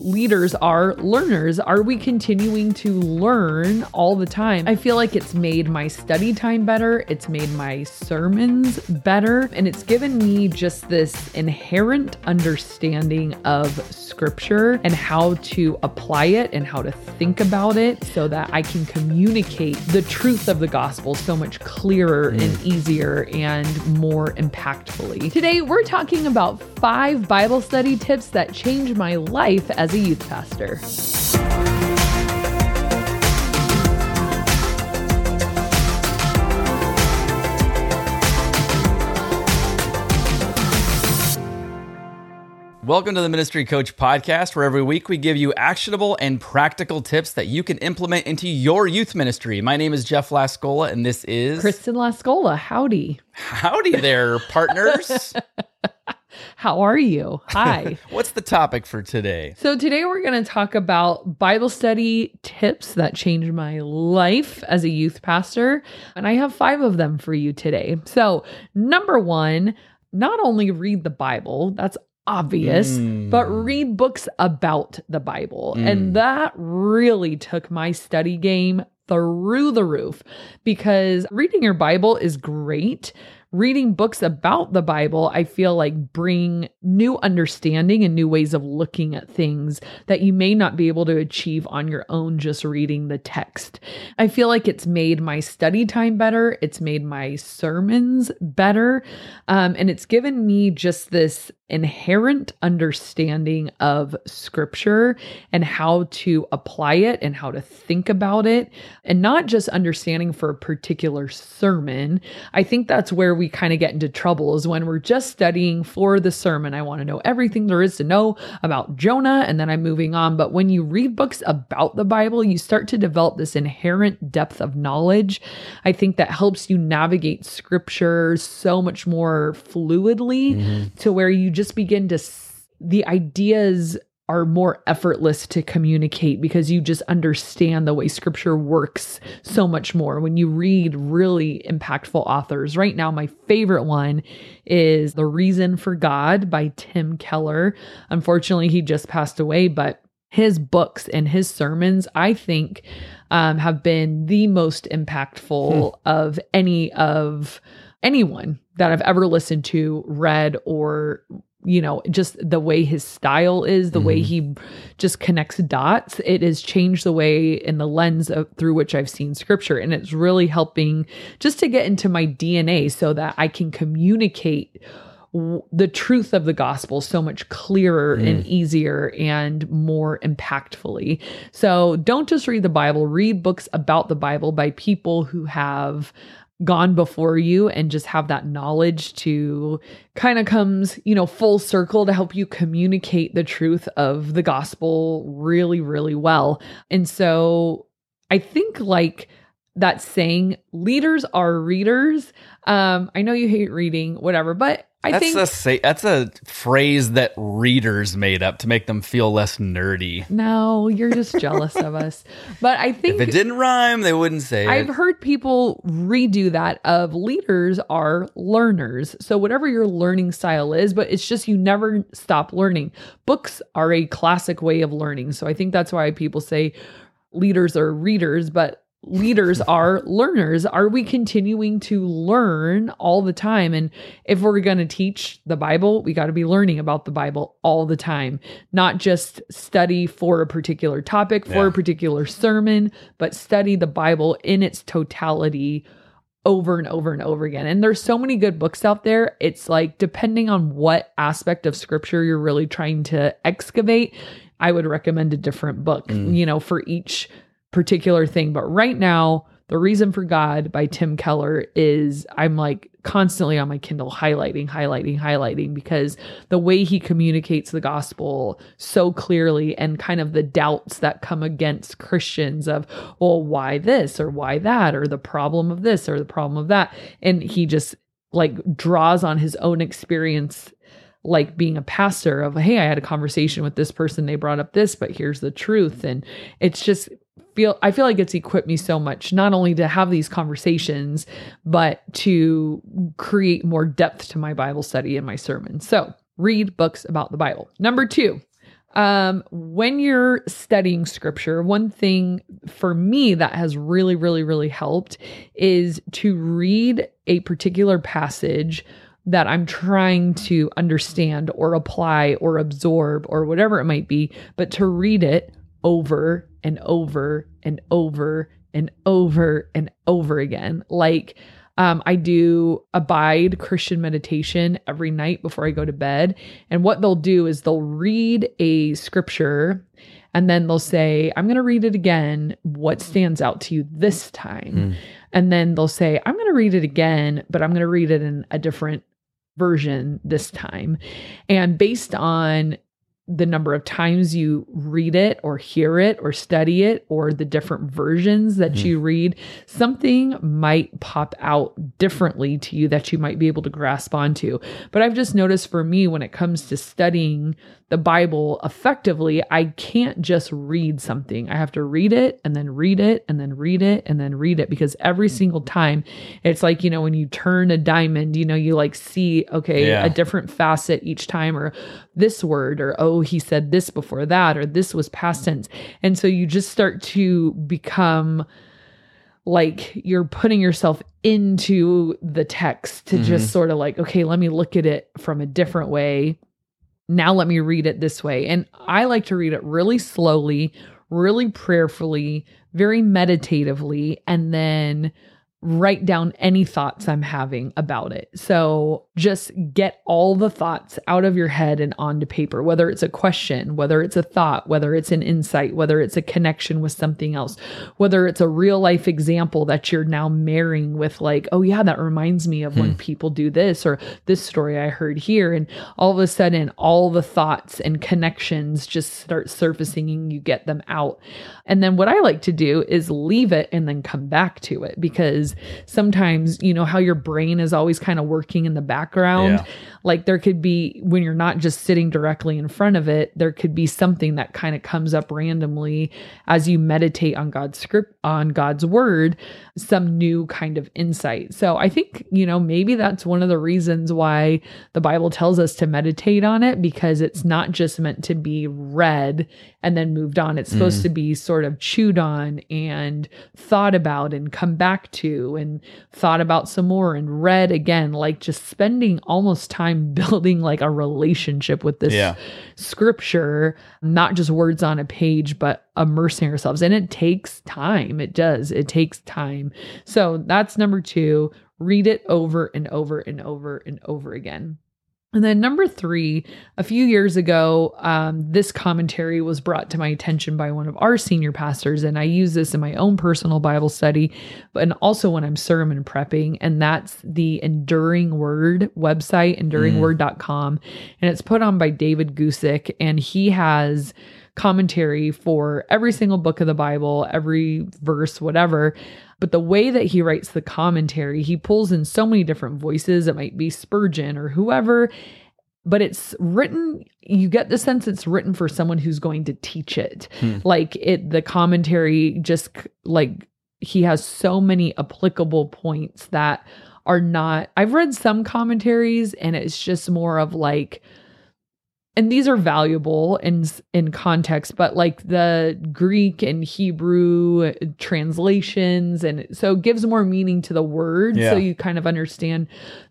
leaders are learners. Are we continuing to learn all the time? I feel like it's made my study time better, it's made my sermons better, and it's given me just this inherent understanding of scripture and how to apply it and how to think about it so that I can communicate the truth of the gospel so much clearer and mm. easier and more impactfully. Today, we're talking about five Bible study tips that changed my life as a youth pastor. Welcome to the Ministry Coach Podcast, where every week we give you actionable and practical tips that you can implement into your youth ministry. My name is Jeff Lascola, and this is Kristen Lascola, howdy. Howdy there, partners. How are you? Hi. What's the topic for today? So, today we're going to talk about Bible study tips that changed my life as a youth pastor. And I have five of them for you today. So, number one, not only read the Bible, that's obvious, Mm. but read books about the Bible. Mm. And that really took my study game through the roof because reading your Bible is great. Reading books about the Bible, I feel like bring new understanding and new ways of looking at things that you may not be able to achieve on your own just reading the text. I feel like it's made my study time better. It's made my sermons better. Um, and it's given me just this inherent understanding of scripture and how to apply it and how to think about it, and not just understanding for a particular sermon. I think that's where we kind of get into trouble is when we're just studying for the sermon. I want to know everything there is to know about Jonah, and then I'm moving on. But when you read books about the Bible, you start to develop this inherent depth of knowledge. I think that helps you navigate scripture so much more fluidly mm-hmm. to where you just begin to, the ideas are more effortless to communicate because you just understand the way scripture works so much more when you read really impactful authors. Right now, my favorite one is The Reason for God by Tim Keller. Unfortunately, he just passed away, but his books and his sermons, I think, um, have been the most impactful of any of anyone that I've ever listened to, read, or you know, just the way his style is, the way Mhm. he just connects dots. It has changed the way in the lens of, through which I've seen scripture. And it's really helping just to get into my DNA so that I can communicate w- the truth of the gospel so much clearer and easier and more impactfully. So don't just read the Bible, read books about the Bible by people who have gone before you and just have that knowledge to kind of comes, you know, full circle to help you communicate the truth of the gospel really, really well. And so I think like that saying, leaders are readers. Um, I know you hate reading, whatever, but I that's think a say, that's a phrase that readers made up to make them feel less nerdy. no, you're just jealous of us. But I think If it didn't rhyme, they wouldn't say it. I've it. heard people redo that of leaders are learners. So whatever your learning style is, but it's just you never stop learning. Books are a classic way of learning. So I think that's why people say leaders are readers, but leaders are learners. Are we continuing to learn all the time? And if we're going to teach the Bible, we got to be learning about the Bible all the time, not just study for a particular topic, for Yeah. a particular sermon, but study the Bible in its totality over and over and over again. And there's so many good books out there. It's like depending on what aspect of scripture you're really trying to excavate, I would recommend a different book, Mm. you know, for each particular thing. But right now, The Reason for God by Tim Keller is I'm like constantly on my Kindle highlighting, highlighting, highlighting because the way he communicates the gospel so clearly and kind of the doubts that come against Christians of, well, why this or why that or the problem of this or the problem of that. And he just like draws on his own experience like being a pastor of hey i had a conversation with this person they brought up this but here's the truth and it's just feel i feel like it's equipped me so much not only to have these conversations but to create more depth to my bible study and my sermons so read books about the bible. Number two Um, when you're studying scripture, one thing for me that has really, really, really helped is to read a particular passage that I'm trying to understand or apply or absorb or whatever it might be, but to read it over and over and over and over and over again. Like, um, I do abide Christian meditation every night before I go to bed. And what they'll do is they'll read a scripture and then they'll say, I'm going to read it again. What stands out to you this time? Mm. And then they'll say, I'm going to read it again, but I'm going to read it in a different version this time. And based on the number of times you read it or hear it or study it or the different versions that Mhm. you read, something might pop out differently to you that you might be able to grasp onto. But I've just noticed for me, when it comes to studying the Bible effectively, I can't just read something. I have to read it and then read it and then read it and then read it because every single time it's like, you know, when you turn a diamond, you know, you like see, okay, Yeah. a different facet each time, or this word, or oh, he said this before that, or this was past tense. And so you just start to become like you're putting yourself into the text to Mhm. just sort of like, okay, let me look at it from a different way. Now let me read it this way. And I like to read it really slowly, really prayerfully, very meditatively, and then write down any thoughts I'm having about it. So just get all the thoughts out of your head and onto paper, whether it's a question, whether it's a thought, whether it's an insight, whether it's a connection with something else, whether it's a real life example that you're now marrying with, like, oh, yeah, that reminds me of when hmm. people do this or this story I heard here. And all of a sudden, all the thoughts and connections just start surfacing and you get them out. And then what I like to do is leave it and then come back to it because sometimes, you know, how your brain is always kind of working in the background. Yeah. Like there could be, when you're not just sitting directly in front of it, there could be something that kind of comes up randomly as you meditate on God's script, on God's word, some new kind of insight. So I think, you know, maybe that's one of the reasons why the Bible tells us to meditate on it because it's not just meant to be read and then moved on. It's supposed Mm. to be sort of chewed on and thought about and come back to and thought about some more and read again, like just spending almost time building like a relationship with this Yeah. scripture, not just words on a page, but immersing ourselves. And it takes time. It does. It takes time. So that's number two. Read it over and over and over and over again. And then number three, a few years ago, um, this commentary was brought to my attention by one of our senior pastors, and I use this in my own personal Bible study, but and also when I'm sermon prepping, and that's the Enduring Word website, enduringword.com, and it's put on by David Guzik, and he has commentary for every single book of the Bible, every verse, whatever. But the way that he writes the commentary, he pulls in so many different voices. It might be Spurgeon or whoever, but it's written, you get the sense it's written for someone who's going to teach it. Hmm. Like it, the commentary just like he has so many applicable points that are not, I've read some commentaries and it's just more of like, and these are valuable in in context but like the greek and hebrew translations and so it gives more meaning to the word Yeah. so you kind of understand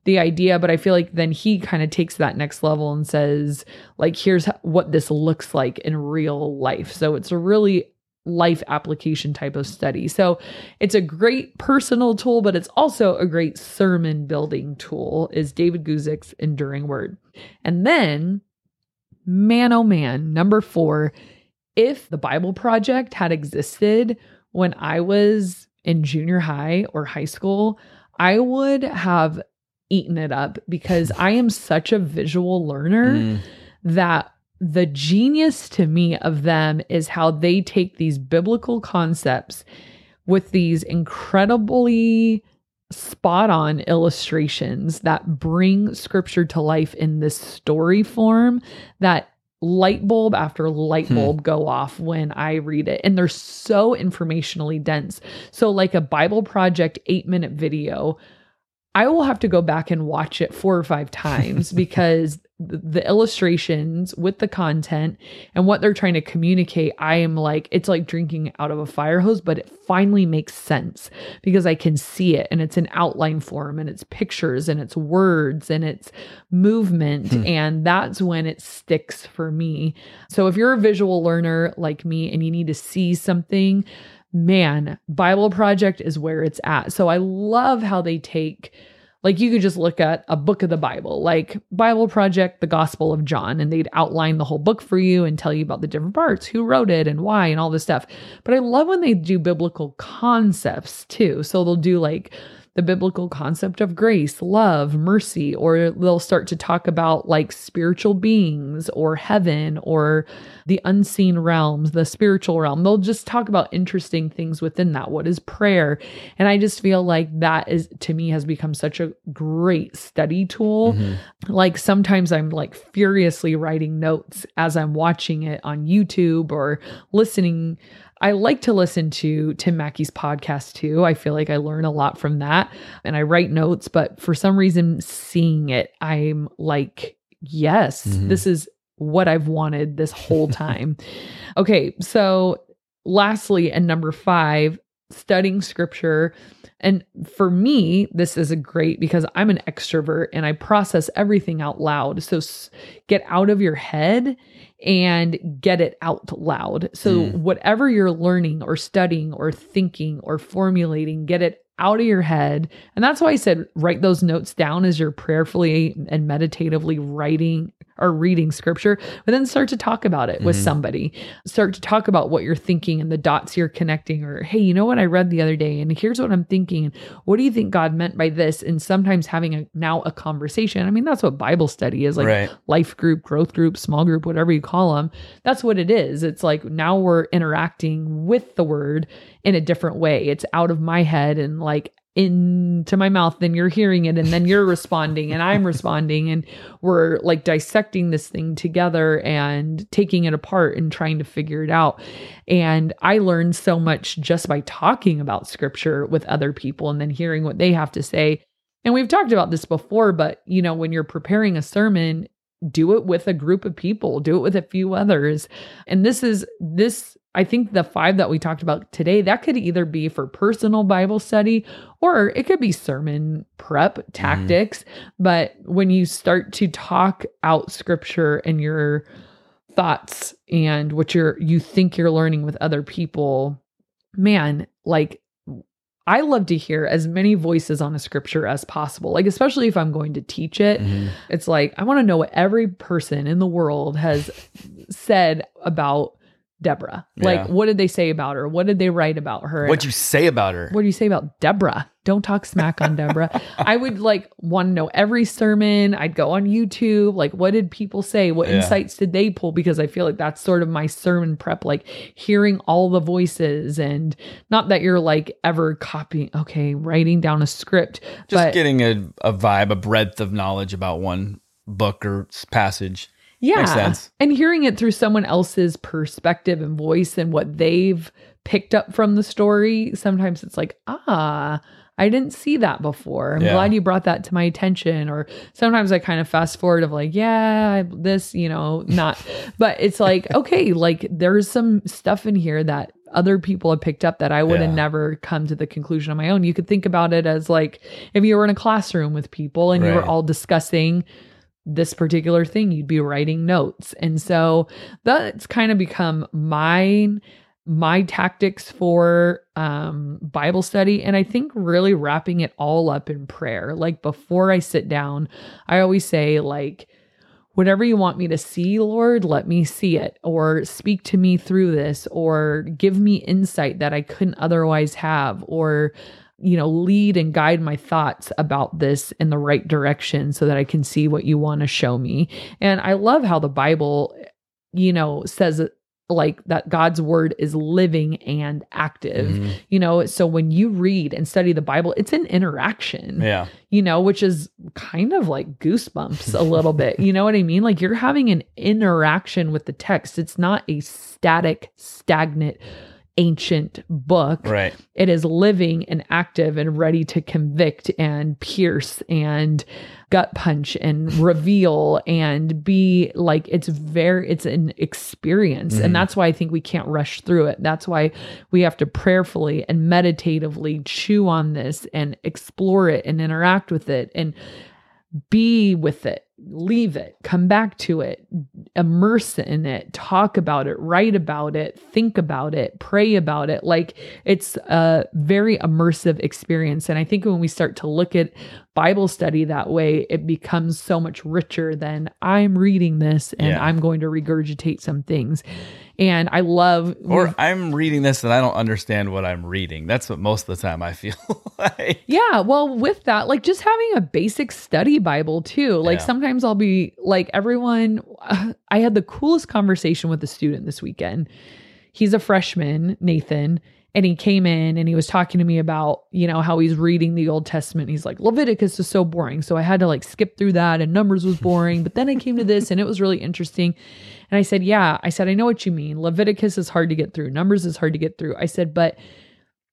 the idea but i feel like then he kind of takes that next level and says like here's what this looks like in real life so it's a really life application type of study. So it's a great personal tool, but it's also a great sermon building tool is David guzik's Enduring Word. And then man oh man number 4 if the bible project had existed when i was in junior high or high school i would have eaten it up because i am such a visual learner Mm. that the genius to me of them is how they take these biblical concepts with these incredibly spot on illustrations that bring scripture to life in this story form that light bulb after light Hmm. bulb go off when I read it. And they're so informationally dense. So, like a Bible Project eight minute video, I will have to go back and watch it four or five times because the illustrations with the content and what they're trying to communicate, I am like, it's like drinking out of a fire hose, but it finally makes sense because I can see it and it's in outline form and it's pictures and it's words and it's movement. Hmm. And that's when it sticks for me. So if you're a visual learner like me and you need to see something, man, Bible Project is where it's at. So I love how they take like you could just look at a book of the Bible, like Bible Project, the Gospel of John, and they'd outline the whole book for you and tell you about the different parts, who wrote it and why, and all this stuff. But I love when they do biblical concepts too. So they'll do like the biblical concept of grace, love, mercy, or they'll start to talk about like spiritual beings or heaven or the unseen realms, the spiritual realm. They'll just talk about interesting things within that. What is prayer? And I just feel like that is to me has become such a great study tool. Mm-hmm. Like sometimes I'm like furiously writing notes as I'm watching it on YouTube or listening I like to listen to Tim Mackie's podcast too. I feel like I learn a lot from that and I write notes, but for some reason, seeing it, I'm like, yes, mm-hmm. this is what I've wanted this whole time. okay, so lastly, and number five, studying scripture. And for me, this is a great because I'm an extrovert and I process everything out loud. So get out of your head and get it out loud. So, mm. whatever you're learning or studying or thinking or formulating, get it out of your head. And that's why I said write those notes down as you're prayerfully and meditatively writing or reading scripture, but then start to talk about it mm-hmm. with somebody. Start to talk about what you're thinking and the dots you're connecting, or hey, you know what I read the other day, and here's what I'm thinking. What do you think God meant by this? And sometimes having a now a conversation. I mean, that's what Bible study is like right. life group, growth group, small group, whatever you call them. That's what it is. It's like now we're interacting with the word in a different way. It's out of my head and like into my mouth, then you're hearing it, and then you're responding, and I'm responding, and we're like dissecting this thing together and taking it apart and trying to figure it out. And I learned so much just by talking about scripture with other people and then hearing what they have to say. And we've talked about this before, but you know, when you're preparing a sermon, do it with a group of people, do it with a few others. And this is this I think the five that we talked about today, that could either be for personal Bible study or it could be sermon prep mm-hmm. tactics. Mm-hmm. But when you start to talk out scripture and your thoughts and what you're you think you're learning with other people, man, like I love to hear as many voices on a scripture as possible. Like, especially if I'm going to teach it, mm-hmm. it's like I want to know what every person in the world has said about Deborah. Like, what did they say about her? What did they write about her? What'd you say about her? What do you say about Deborah? Don't talk smack on Deborah. I would like want to know every sermon. I'd go on YouTube. Like, what did people say? What yeah. insights did they pull? Because I feel like that's sort of my sermon prep, like hearing all the voices and not that you're like ever copying, okay, writing down a script. Just but, getting a, a vibe, a breadth of knowledge about one book or passage. Yeah. And hearing it through someone else's perspective and voice and what they've picked up from the story, sometimes it's like, ah, I didn't see that before. I'm yeah. glad you brought that to my attention. Or sometimes I kind of fast forward of like, yeah, this, you know, not, but it's like, okay, like there's some stuff in here that other people have picked up that I would have never come to the conclusion on my own. You could think about it as like if you were in a classroom with people and right. you were all discussing this particular thing, you'd be writing notes. And so that's kind of become mine my tactics for um, Bible study. And I think really wrapping it all up in prayer. Like before I sit down, I always say, like, whatever you want me to see, Lord, let me see it, or speak to me through this, or give me insight that I couldn't otherwise have, or you know, lead and guide my thoughts about this in the right direction so that I can see what you want to show me. And I love how the Bible, you know, says like that God's word is living and active. Mm-hmm. You know, so when you read and study the Bible, it's an interaction. Yeah. You know, which is kind of like goosebumps a little bit. You know what I mean? Like you're having an interaction with the text. It's not a static, stagnant ancient book. Right. It is living and active and ready to convict and pierce and gut punch and reveal and be like it's very it's an experience Mhm. and that's why I think we can't rush through it. That's why we have to prayerfully and meditatively chew on this and explore it and interact with it and be with it, leave it, come back to it, immerse in it, talk about it, write about it, think about it, pray about it. Like it's a very immersive experience. And I think when we start to look at Bible study that way, it becomes so much richer than I'm reading this and Yeah. I'm going to regurgitate some things. And I love Or I'm reading this and I don't understand what I'm reading. That's what most of the time I feel like. Yeah, well, with that, like just having a basic study Bible too. Like Yeah. sometimes I'll be like, everyone, I had the coolest conversation with a student this weekend. He's a freshman, Nathan, and he came in and he was talking to me about, you know, how he's reading the Old Testament. He's like, Leviticus is so boring. So I had to like skip through that and Numbers was boring. But then I came to this and it was really interesting. And I said, Yeah, I said, I know what you mean. Leviticus is hard to get through, Numbers is hard to get through. I said, but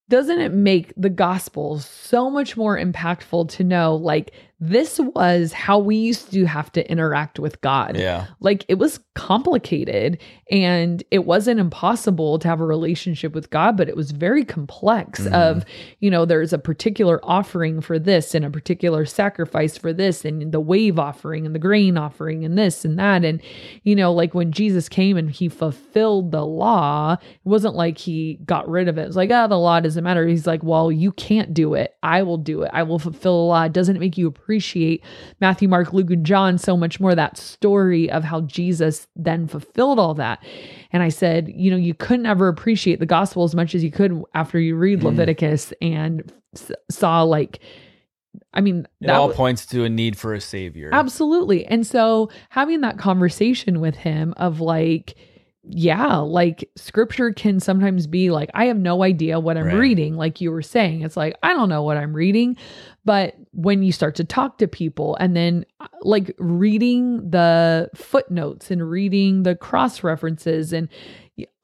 doesn't it make the gospel so much more impactful to know like this was how we used to have to interact with God? Yeah. Like it was complicated and it wasn't impossible to have a relationship with God, but it was very complex Mhm. of, you know, there's a particular offering for this and a particular sacrifice for this and the wave offering and the grain offering and this and that. And, you know, like when Jesus came and he fulfilled the law, it wasn't like he got rid of it. It was like, ah, the law doesn't matter. He's like, well, you can't do it. I will do it. I will fulfill the law. It doesn't make you appreciate Matthew, Mark, Luke, and John so much more that story of how Jesus then fulfilled all that. And I said, you know, you couldn't ever appreciate the gospel as much as you could after you read Mm. Leviticus and s- saw like, I mean, It that all wa- points to a need for a savior. Absolutely. And so having that conversation with him of like, yeah, like scripture can sometimes be like, I have no idea what I'm Right. reading. Like you were saying, it's like, I don't know what I'm reading. But when you start to talk to people and then uh, like reading the footnotes and reading the cross references and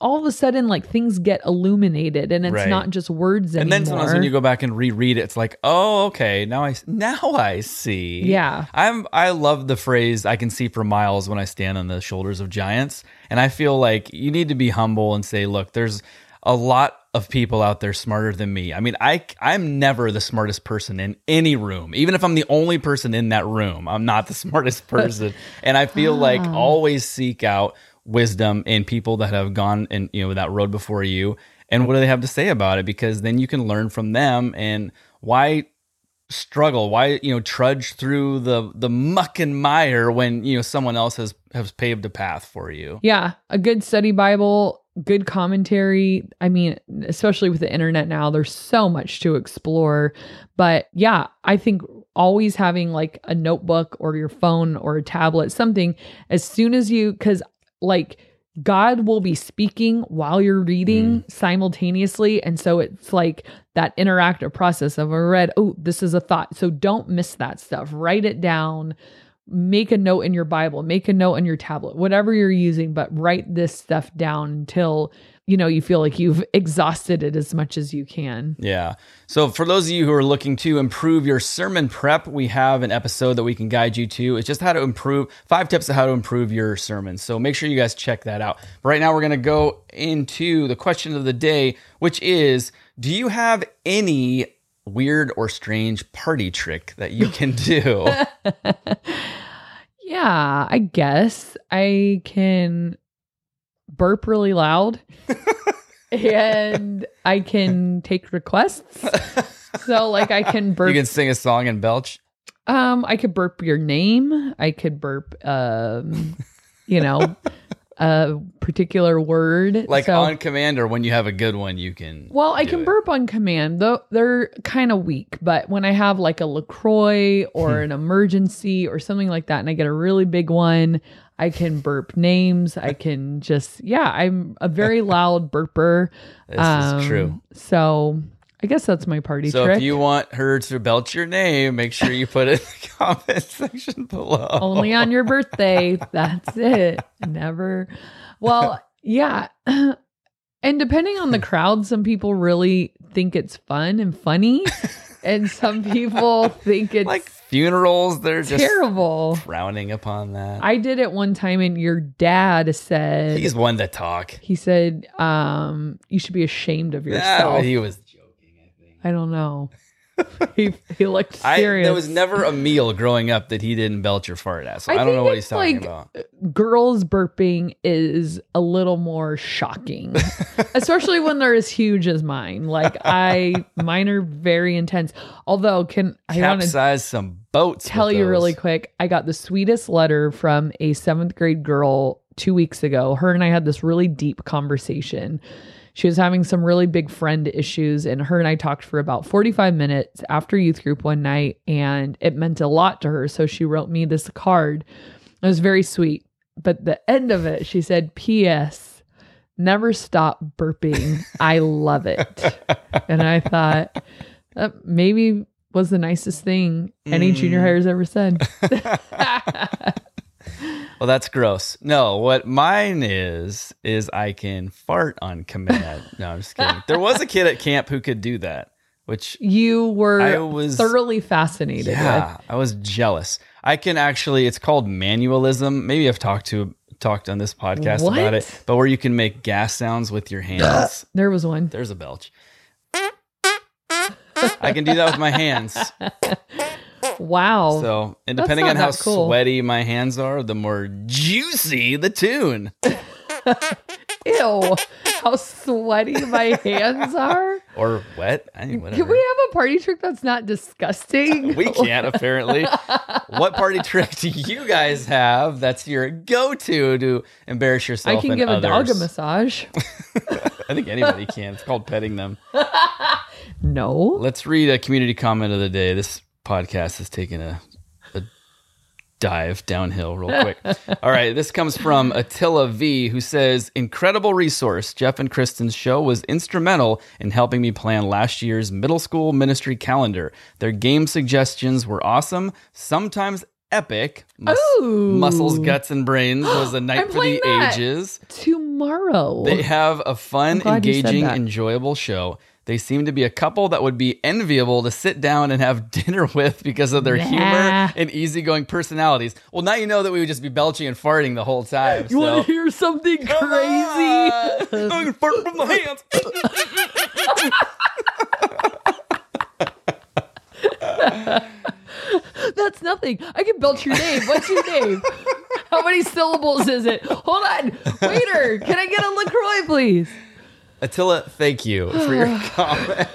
all of a sudden like things get illuminated and it's Right. not just words and anymore. then sometimes when you go back and reread it, it's like, oh, okay, now I now I see. yeah. I'm I love the phrase I can see for miles when I stand on the shoulders of giants. And I feel like you need to be humble and say, look, there's a lot of people out there smarter than me. I mean, I I'm never the smartest person in any room. Even if I'm the only person in that room, I'm not the smartest person. and I feel like Ah. always seek out wisdom in people that have gone and you know that road before you and what do they have to say about it because then you can learn from them and why struggle why you know trudge through the the muck and mire when you know someone else has has paved a path for you Yeah, a good study Bible, good commentary. I mean, especially with the internet now, there's so much to explore. But yeah, I think always having like a notebook or your phone or a tablet, something as soon as you, because like God will be speaking while you're reading mm. simultaneously. And so it's like that interactive process of a read, oh, this is a thought. So don't miss that stuff. Write it down make a note in your Bible, make a note in your tablet, whatever you're using, but write this stuff down until you know you feel like you've exhausted it as much as you can. Yeah. So for those of you who are looking to improve your sermon prep, we have an episode that we can guide you to. It's just how to improve five tips of how to improve your sermon. So make sure you guys check that out. But right now we're going to go into the question of the day, which is do you have any weird or strange party trick that you can do? Yeah, I guess I can burp really loud and I can take requests. So like I can burp. you can sing a song and belch. um I could burp your name. I could burp um you know a particular word. Like So- on command or when you have a good one, you can. Well, I can it. burp on command, though they're kind of weak. But when I have like a LaCroix or Hmm. an emergency or something like that, and I get a really big one, I can burp names. I can just, yeah, I'm a very loud burper. This Um, is true. So I guess that's my party So trick. if you want her to belch your name, make sure you put it in the comment section below. Only on your birthday. That's it. Never. Well, yeah. And depending on the crowd, some people really think it's fun and funny, and some people think it's Like funerals, they're just terrible. frowning upon that. I did it one time, and your dad said He's one to talk. he said um, you should be ashamed of Yeah, yourself. he was joking, I think. I don't know. he he looked I, serious. there was never a meal growing up that he didn't belch or fart at. So I, I don't know what he's talking like- about. Uh, girls burping is a little more shocking, especially when they're as huge as mine. Like I, mine are very intense. Although, can I want to Capsize some boats. tell you really quick? I got the sweetest letter from a seventh grade girl two weeks ago. Her and I had this really deep conversation. She was having some really big friend issues, and her and I talked for about 45 minutes after youth group one night, and it meant a lot to her. So she wrote me this card. It was very sweet. But the end of it, she said, P.S. Never stop burping. I love it. and I thought that maybe was the nicest thing any junior Mm. hires ever said. Well, that's gross. No, what mine is is I can fart on command. no, I'm just kidding. There was a kid at camp who could do that, which you were I was thoroughly fascinated yeah, I was jealous. I can actually. It's called manualism. Maybe I've talked to talked on this podcast about it, but where you can make gas sounds with your hands. There was one. There's a belch. I can do that with my hands. Wow. So, and depending on how cool. sweaty my hands are, the more juicy the tune. Ew. How sweaty my hands are. Or wet. I mean, whatever. Can we have a party trick that's not disgusting? We can't apparently. what party trick do you guys have that's your go-to to embarrass yourself? I can and give a dog a massage. I think anybody can. It's called petting them. No. Let's read a community comment of the day. This podcast is taking a, a dive downhill real quick. All right, this comes from Attila V, who says, "Incredible resource. Jeff and Kristen's show was instrumental in helping me plan last year's middle school ministry calendar. Their game suggestions were awesome, sometimes epic. Mus- Muscles, guts, and brains was a night for the ages." Tomorrow. They have a fun, glad you said engaging, enjoyable show. They seem to be a couple that would be enviable to sit down and have dinner with because of their Nah. humor and easygoing personalities. Well, now you know that we would just be belching and farting the whole time. you want to hear something crazy? I'm gonna fart with my hands. That's nothing. I can belch your name. What's your name? How many syllables is it? Hold on. Waiter, can I get a LaCroix, please? Attila, thank you for your comment.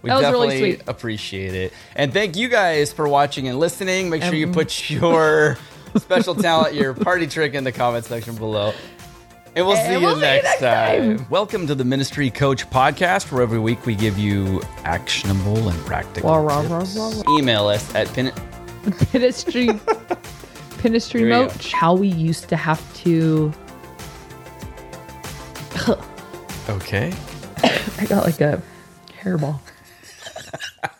we That was really sweet. appreciate it. And thank you guys for watching and listening. Make sure you Um, put your special talent, your party trick in the comment section below. And we'll see And you we'll see you next, next time. Welcome to the Ministry Coach podcast, where every week we give you actionable and practical Wah, tips. Email us at pin. Pinistry. Pinistry Here we go. moat. How we used to have to. Okay. I got like a hairball.